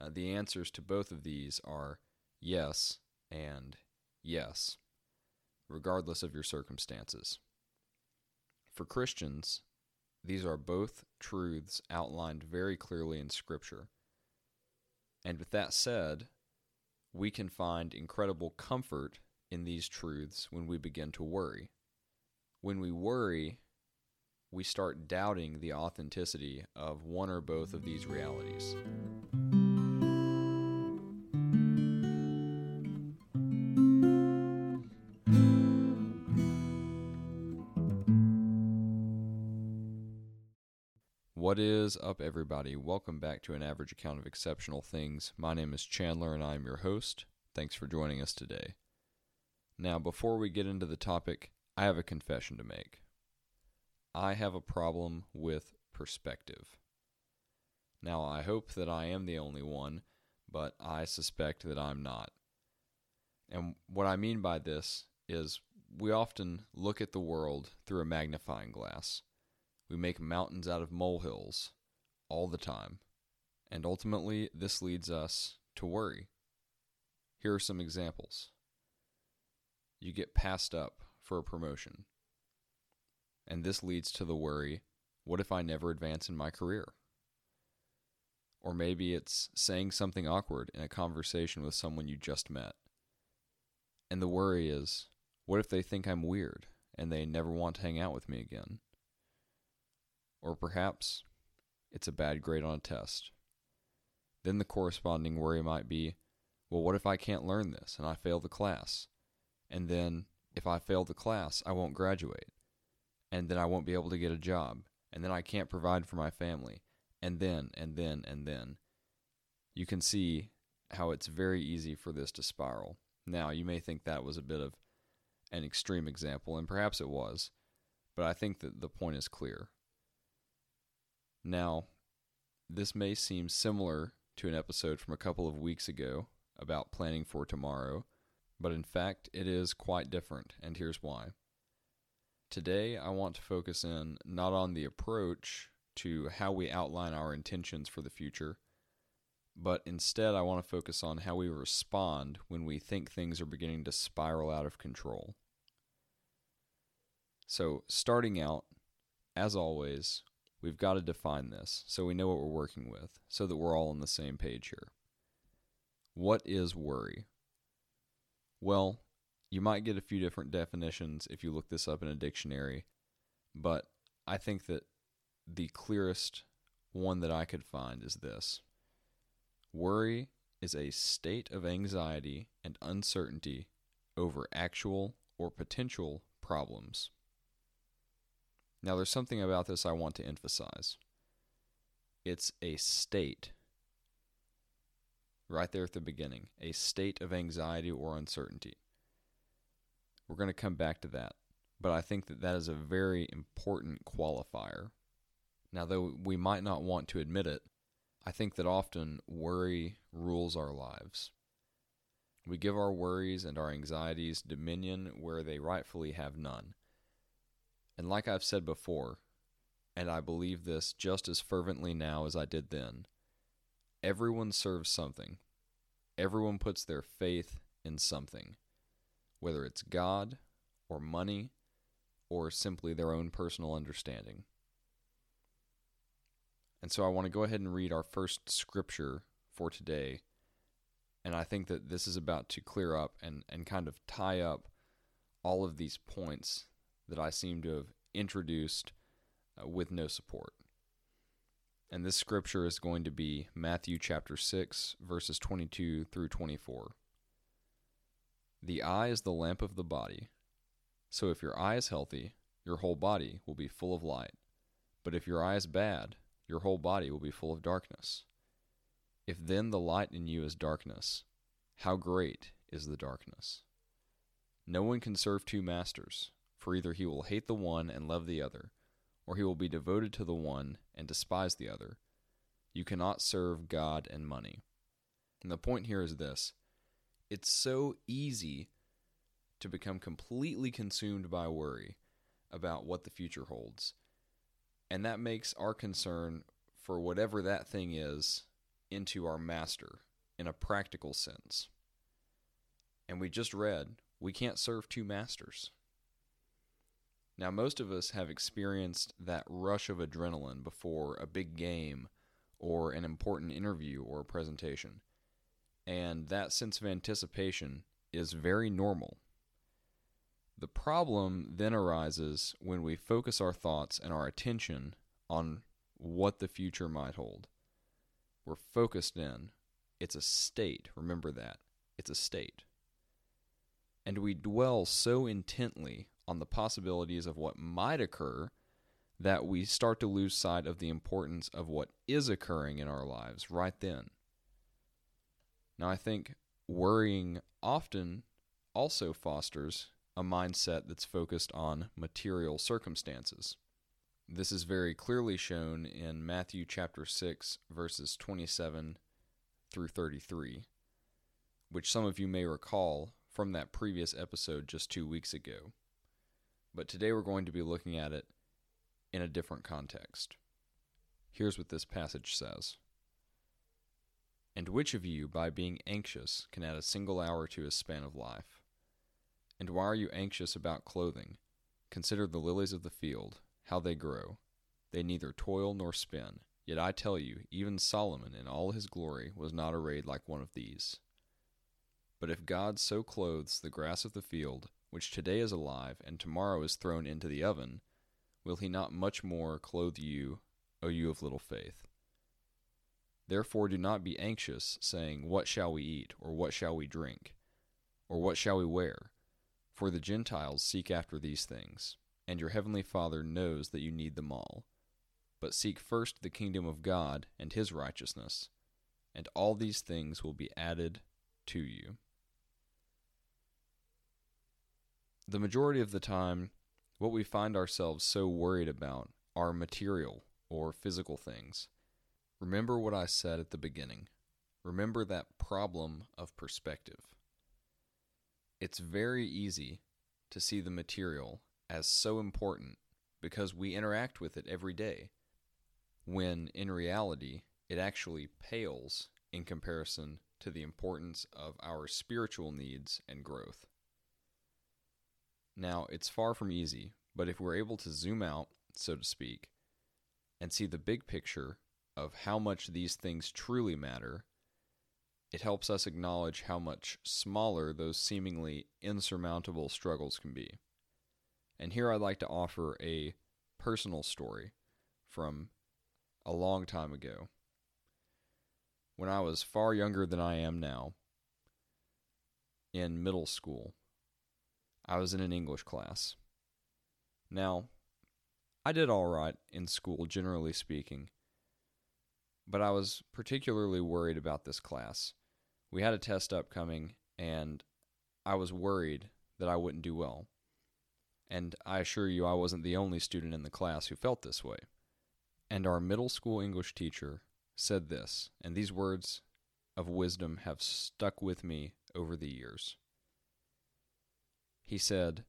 Uh, the answers to both of these are yes and yes, regardless of your circumstances. For Christians, these are both truths outlined very clearly in Scripture. And with that said, we can find incredible comfort in these truths when we begin to worry. When we worry, we start doubting the authenticity of one or both of these realities. What is up, everybody? Welcome back to an average account of exceptional things. My name is Chandler and I'm your host. Thanks for joining us today. Now, before we get into the topic, I have a confession to make. I have a problem with perspective. Now, I hope that I am the only one, but I suspect that I'm not. And what I mean by this is we often look at the world through a magnifying glass. We make mountains out of molehills all the time. And ultimately, this leads us to worry. Here are some examples. You get passed up for a promotion. And this leads to the worry what if I never advance in my career? Or maybe it's saying something awkward in a conversation with someone you just met. And the worry is what if they think I'm weird and they never want to hang out with me again? Or perhaps it's a bad grade on a test. Then the corresponding worry might be well, what if I can't learn this and I fail the class? And then if I fail the class, I won't graduate. And then I won't be able to get a job. And then I can't provide for my family. And then, and then, and then. You can see how it's very easy for this to spiral. Now, you may think that was a bit of an extreme example, and perhaps it was, but I think that the point is clear. Now, this may seem similar to an episode from a couple of weeks ago about planning for tomorrow, but in fact, it is quite different, and here's why. Today, I want to focus in not on the approach to how we outline our intentions for the future, but instead, I want to focus on how we respond when we think things are beginning to spiral out of control. So, starting out, as always, we've got to define this so we know what we're working with, so that we're all on the same page here. What is worry? Well, you might get a few different definitions if you look this up in a dictionary, but I think that the clearest one that I could find is this Worry is a state of anxiety and uncertainty over actual or potential problems. Now, there's something about this I want to emphasize. It's a state, right there at the beginning, a state of anxiety or uncertainty. We're going to come back to that, but I think that that is a very important qualifier. Now, though we might not want to admit it, I think that often worry rules our lives. We give our worries and our anxieties dominion where they rightfully have none. And like I've said before, and I believe this just as fervently now as I did then, everyone serves something. Everyone puts their faith in something, whether it's God or money or simply their own personal understanding. And so I want to go ahead and read our first scripture for today. And I think that this is about to clear up and, and kind of tie up all of these points that I seem to have introduced uh, with no support. And this scripture is going to be Matthew chapter 6, verses 22 through 24. The eye is the lamp of the body. So if your eye is healthy, your whole body will be full of light. But if your eye is bad, your whole body will be full of darkness. If then the light in you is darkness, how great is the darkness? No one can serve two masters for either he will hate the one and love the other, or he will be devoted to the one and despise the other. You cannot serve God and money. And the point here is this it's so easy to become completely consumed by worry about what the future holds. And that makes our concern for whatever that thing is into our master in a practical sense. And we just read, we can't serve two masters. Now, most of us have experienced that rush of adrenaline before a big game or an important interview or a presentation. And that sense of anticipation is very normal. The problem then arises when we focus our thoughts and our attention on what the future might hold. We're focused in. It's a state. Remember that. It's a state. And we dwell so intently on the possibilities of what might occur that we start to lose sight of the importance of what is occurring in our lives right then. Now, I think worrying often also fosters a mindset that's focused on material circumstances. This is very clearly shown in Matthew chapter 6, verses 27 through 33, which some of you may recall from that previous episode just two weeks ago but today we're going to be looking at it in a different context. Here's what this passage says And which of you, by being anxious, can add a single hour to his span of life? And why are you anxious about clothing? Consider the lilies of the field, how they grow. They neither toil nor spin. Yet I tell you, even Solomon in all his glory was not arrayed like one of these. But if God so clothes the grass of the field, which today is alive and tomorrow is thrown into the oven, will he not much more clothe you, O you of little faith? Therefore do not be anxious, saying, What shall we eat, or what shall we drink, or what shall we wear? For the Gentiles seek after these things, and your heavenly Father knows that you need them all. But seek first the kingdom of God and his righteousness, and all these things will be added to you. The majority of the time, what we find ourselves so worried about are material or physical things. Remember what I said at the beginning. Remember that problem of perspective. It's very easy to see the material as so important because we interact with it every day, when in reality, it actually pales in comparison to the importance of our spiritual needs and growth. Now, it's far from easy, but if we're able to zoom out, so to speak, and see the big picture of how much these things truly matter, it helps us acknowledge how much smaller those seemingly insurmountable struggles can be. And here I'd like to offer a personal story from a long time ago. When I was far younger than I am now, in middle school, I was in an English class. Now, I did all right in school, generally speaking, but I was particularly worried about this class. We had a test upcoming, and I was worried that I wouldn't do well. And I assure you, I wasn't the only student in the class who felt this way. And our middle school English teacher said this, and these words of wisdom have stuck with me over the years. He said,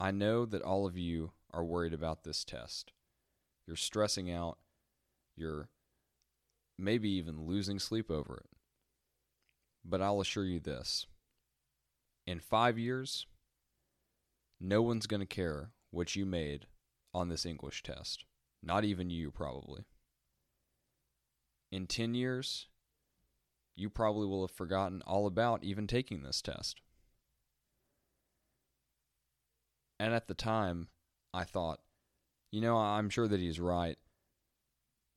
I know that all of you are worried about this test. You're stressing out. You're maybe even losing sleep over it. But I'll assure you this in five years, no one's going to care what you made on this English test. Not even you, probably. In 10 years, you probably will have forgotten all about even taking this test. And at the time, I thought, you know, I'm sure that he's right.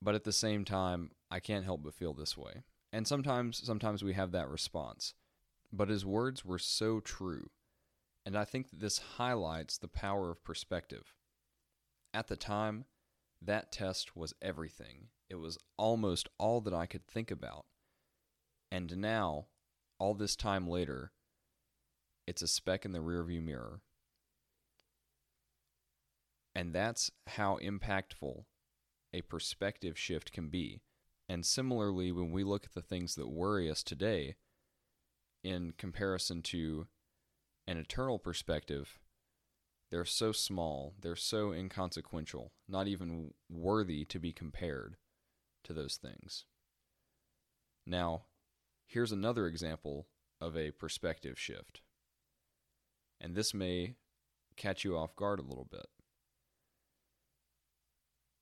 But at the same time, I can't help but feel this way. And sometimes sometimes we have that response. But his words were so true. And I think that this highlights the power of perspective. At the time, that test was everything. It was almost all that I could think about. And now, all this time later, it's a speck in the rearview mirror. And that's how impactful a perspective shift can be. And similarly, when we look at the things that worry us today, in comparison to an eternal perspective, they're so small, they're so inconsequential, not even worthy to be compared to those things. Now, here's another example of a perspective shift. And this may catch you off guard a little bit.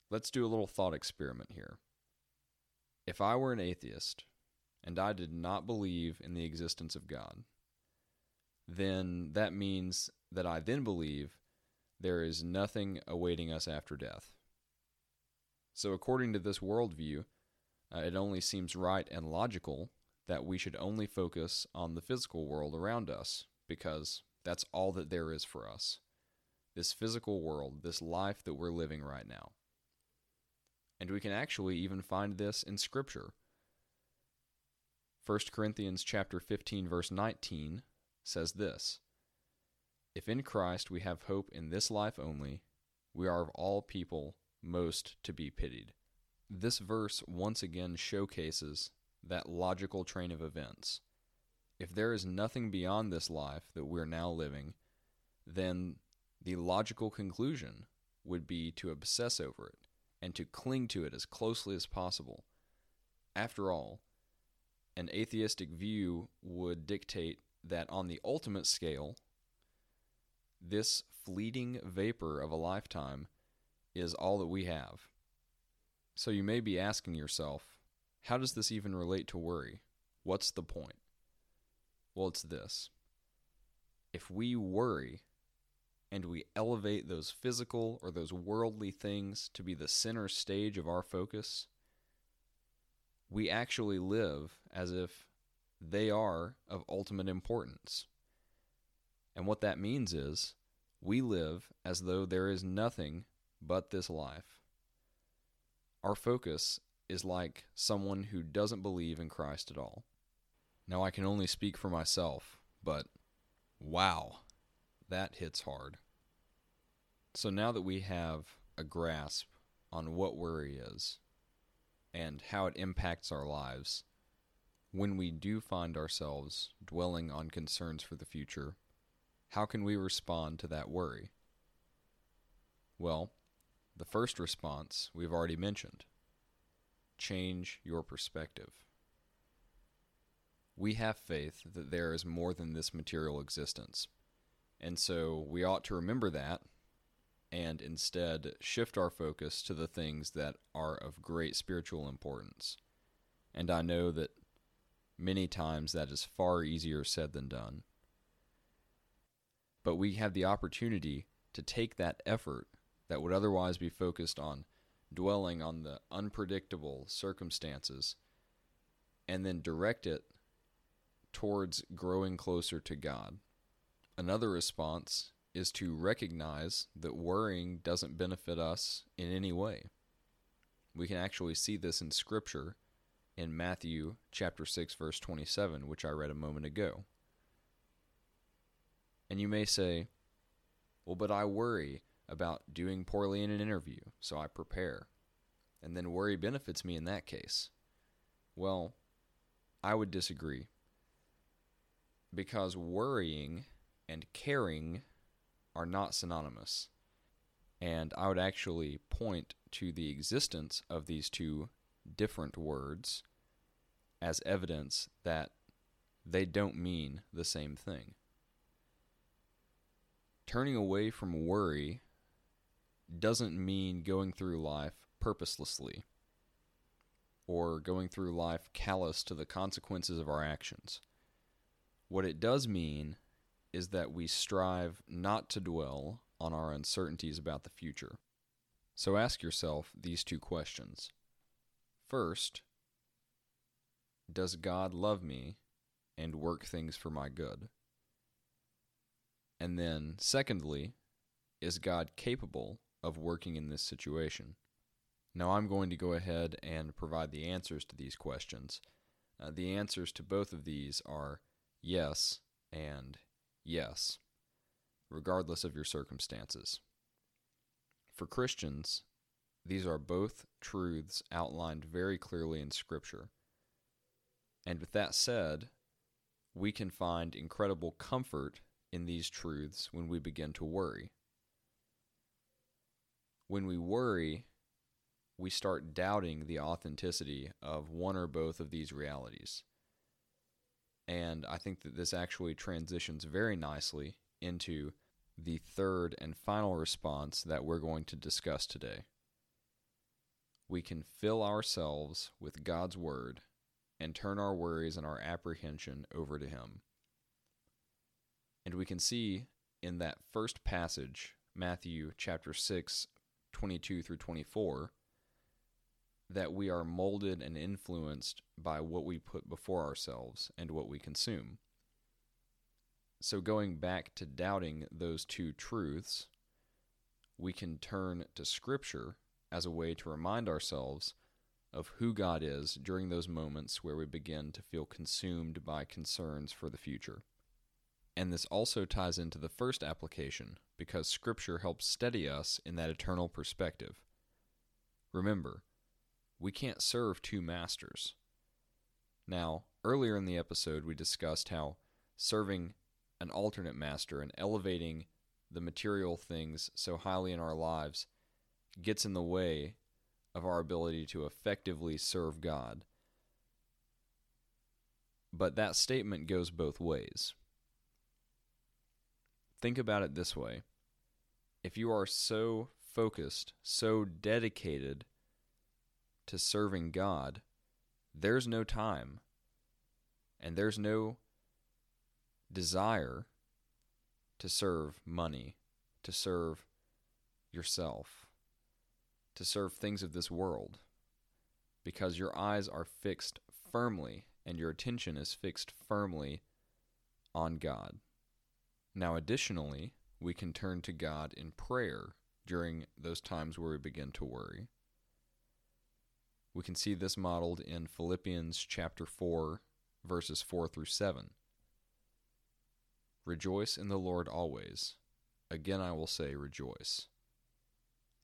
Let's do a little thought experiment here. If I were an atheist and I did not believe in the existence of God, then that means that I then believe there is nothing awaiting us after death. So, according to this worldview, uh, it only seems right and logical that we should only focus on the physical world around us because that's all that there is for us. This physical world, this life that we're living right now. And we can actually even find this in scripture. 1 Corinthians chapter 15 verse 19 says this: If in Christ we have hope in this life only, we are of all people most to be pitied. This verse once again showcases that logical train of events. If there is nothing beyond this life that we're now living, then the logical conclusion would be to obsess over it and to cling to it as closely as possible. After all, an atheistic view would dictate that on the ultimate scale, this fleeting vapor of a lifetime is all that we have. So you may be asking yourself, how does this even relate to worry? What's the point? Well, it's this. If we worry and we elevate those physical or those worldly things to be the center stage of our focus, we actually live as if they are of ultimate importance. And what that means is we live as though there is nothing but this life. Our focus is like someone who doesn't believe in Christ at all. Now, I can only speak for myself, but wow, that hits hard. So now that we have a grasp on what worry is and how it impacts our lives, when we do find ourselves dwelling on concerns for the future, how can we respond to that worry? Well, the first response we've already mentioned change your perspective. We have faith that there is more than this material existence. And so we ought to remember that and instead shift our focus to the things that are of great spiritual importance. And I know that many times that is far easier said than done. But we have the opportunity to take that effort that would otherwise be focused on dwelling on the unpredictable circumstances and then direct it towards growing closer to God. Another response is to recognize that worrying doesn't benefit us in any way. We can actually see this in Scripture in Matthew chapter 6 verse 27, which I read a moment ago. And you may say, "Well, but I worry about doing poorly in an interview, so I prepare. And then worry benefits me in that case. Well, I would disagree. Because worrying and caring are not synonymous. And I would actually point to the existence of these two different words as evidence that they don't mean the same thing. Turning away from worry doesn't mean going through life purposelessly or going through life callous to the consequences of our actions. What it does mean is that we strive not to dwell on our uncertainties about the future. So ask yourself these two questions. First, does God love me and work things for my good? And then, secondly, is God capable of working in this situation? Now, I'm going to go ahead and provide the answers to these questions. Uh, the answers to both of these are yes and yes, regardless of your circumstances. For Christians, these are both truths outlined very clearly in Scripture. And with that said, we can find incredible comfort in these truths when we begin to worry when we worry, we start doubting the authenticity of one or both of these realities. And I think that this actually transitions very nicely into the third and final response that we're going to discuss today. We can fill ourselves with God's Word and turn our worries and our apprehension over to Him. And we can see in that first passage, Matthew chapter 6, 22 through 24, that we are molded and influenced by what we put before ourselves and what we consume. So, going back to doubting those two truths, we can turn to Scripture as a way to remind ourselves of who God is during those moments where we begin to feel consumed by concerns for the future. And this also ties into the first application because Scripture helps steady us in that eternal perspective. Remember, we can't serve two masters. Now, earlier in the episode, we discussed how serving an alternate master and elevating the material things so highly in our lives gets in the way of our ability to effectively serve God. But that statement goes both ways. Think about it this way if you are so focused, so dedicated to serving God, there's no time and there's no desire to serve money, to serve yourself, to serve things of this world, because your eyes are fixed firmly and your attention is fixed firmly on God. Now, additionally, we can turn to God in prayer during those times where we begin to worry. We can see this modeled in Philippians chapter 4, verses 4 through 7. Rejoice in the Lord always. Again, I will say, rejoice.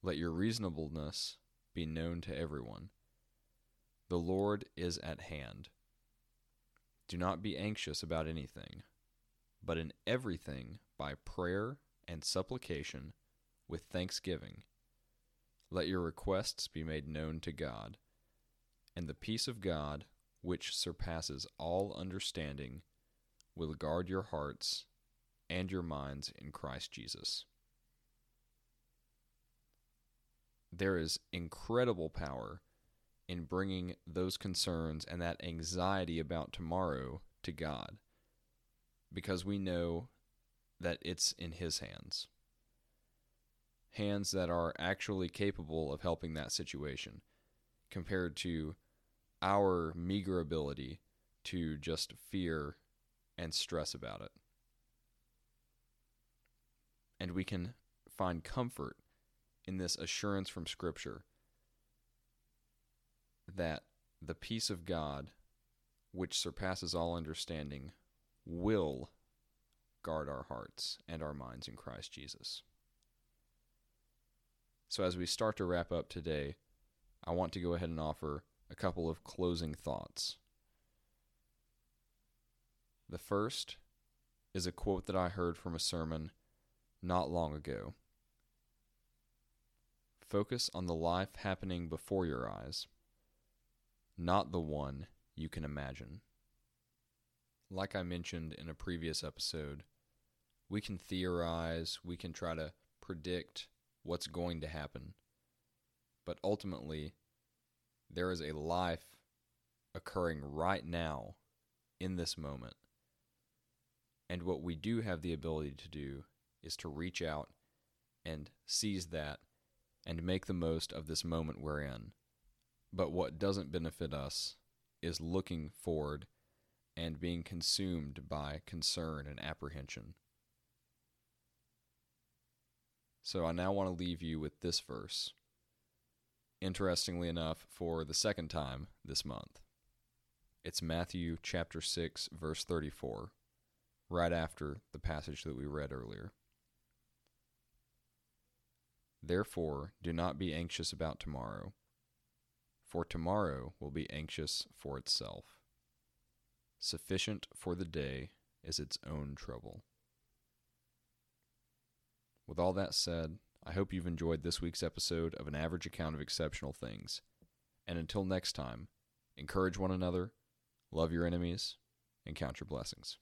Let your reasonableness be known to everyone. The Lord is at hand. Do not be anxious about anything, but in everything, by prayer and supplication, with thanksgiving, let your requests be made known to God and the peace of God, which surpasses all understanding, will guard your hearts and your minds in Christ Jesus. There is incredible power in bringing those concerns and that anxiety about tomorrow to God because we know that it's in His hands. Hands that are actually capable of helping that situation compared to our meager ability to just fear and stress about it. And we can find comfort in this assurance from Scripture that the peace of God, which surpasses all understanding, will guard our hearts and our minds in Christ Jesus. So, as we start to wrap up today, I want to go ahead and offer a couple of closing thoughts. The first is a quote that I heard from a sermon not long ago. Focus on the life happening before your eyes, not the one you can imagine. Like I mentioned in a previous episode, we can theorize, we can try to predict what's going to happen, but ultimately, there is a life occurring right now in this moment. And what we do have the ability to do is to reach out and seize that and make the most of this moment we're in. But what doesn't benefit us is looking forward and being consumed by concern and apprehension. So I now want to leave you with this verse interestingly enough, for the second time this month. It's Matthew chapter 6, verse 34, right after the passage that we read earlier. Therefore, do not be anxious about tomorrow, for tomorrow will be anxious for itself. Sufficient for the day is its own trouble. With all that said, I hope you've enjoyed this week's episode of An Average Account of Exceptional Things. And until next time, encourage one another, love your enemies, and count your blessings.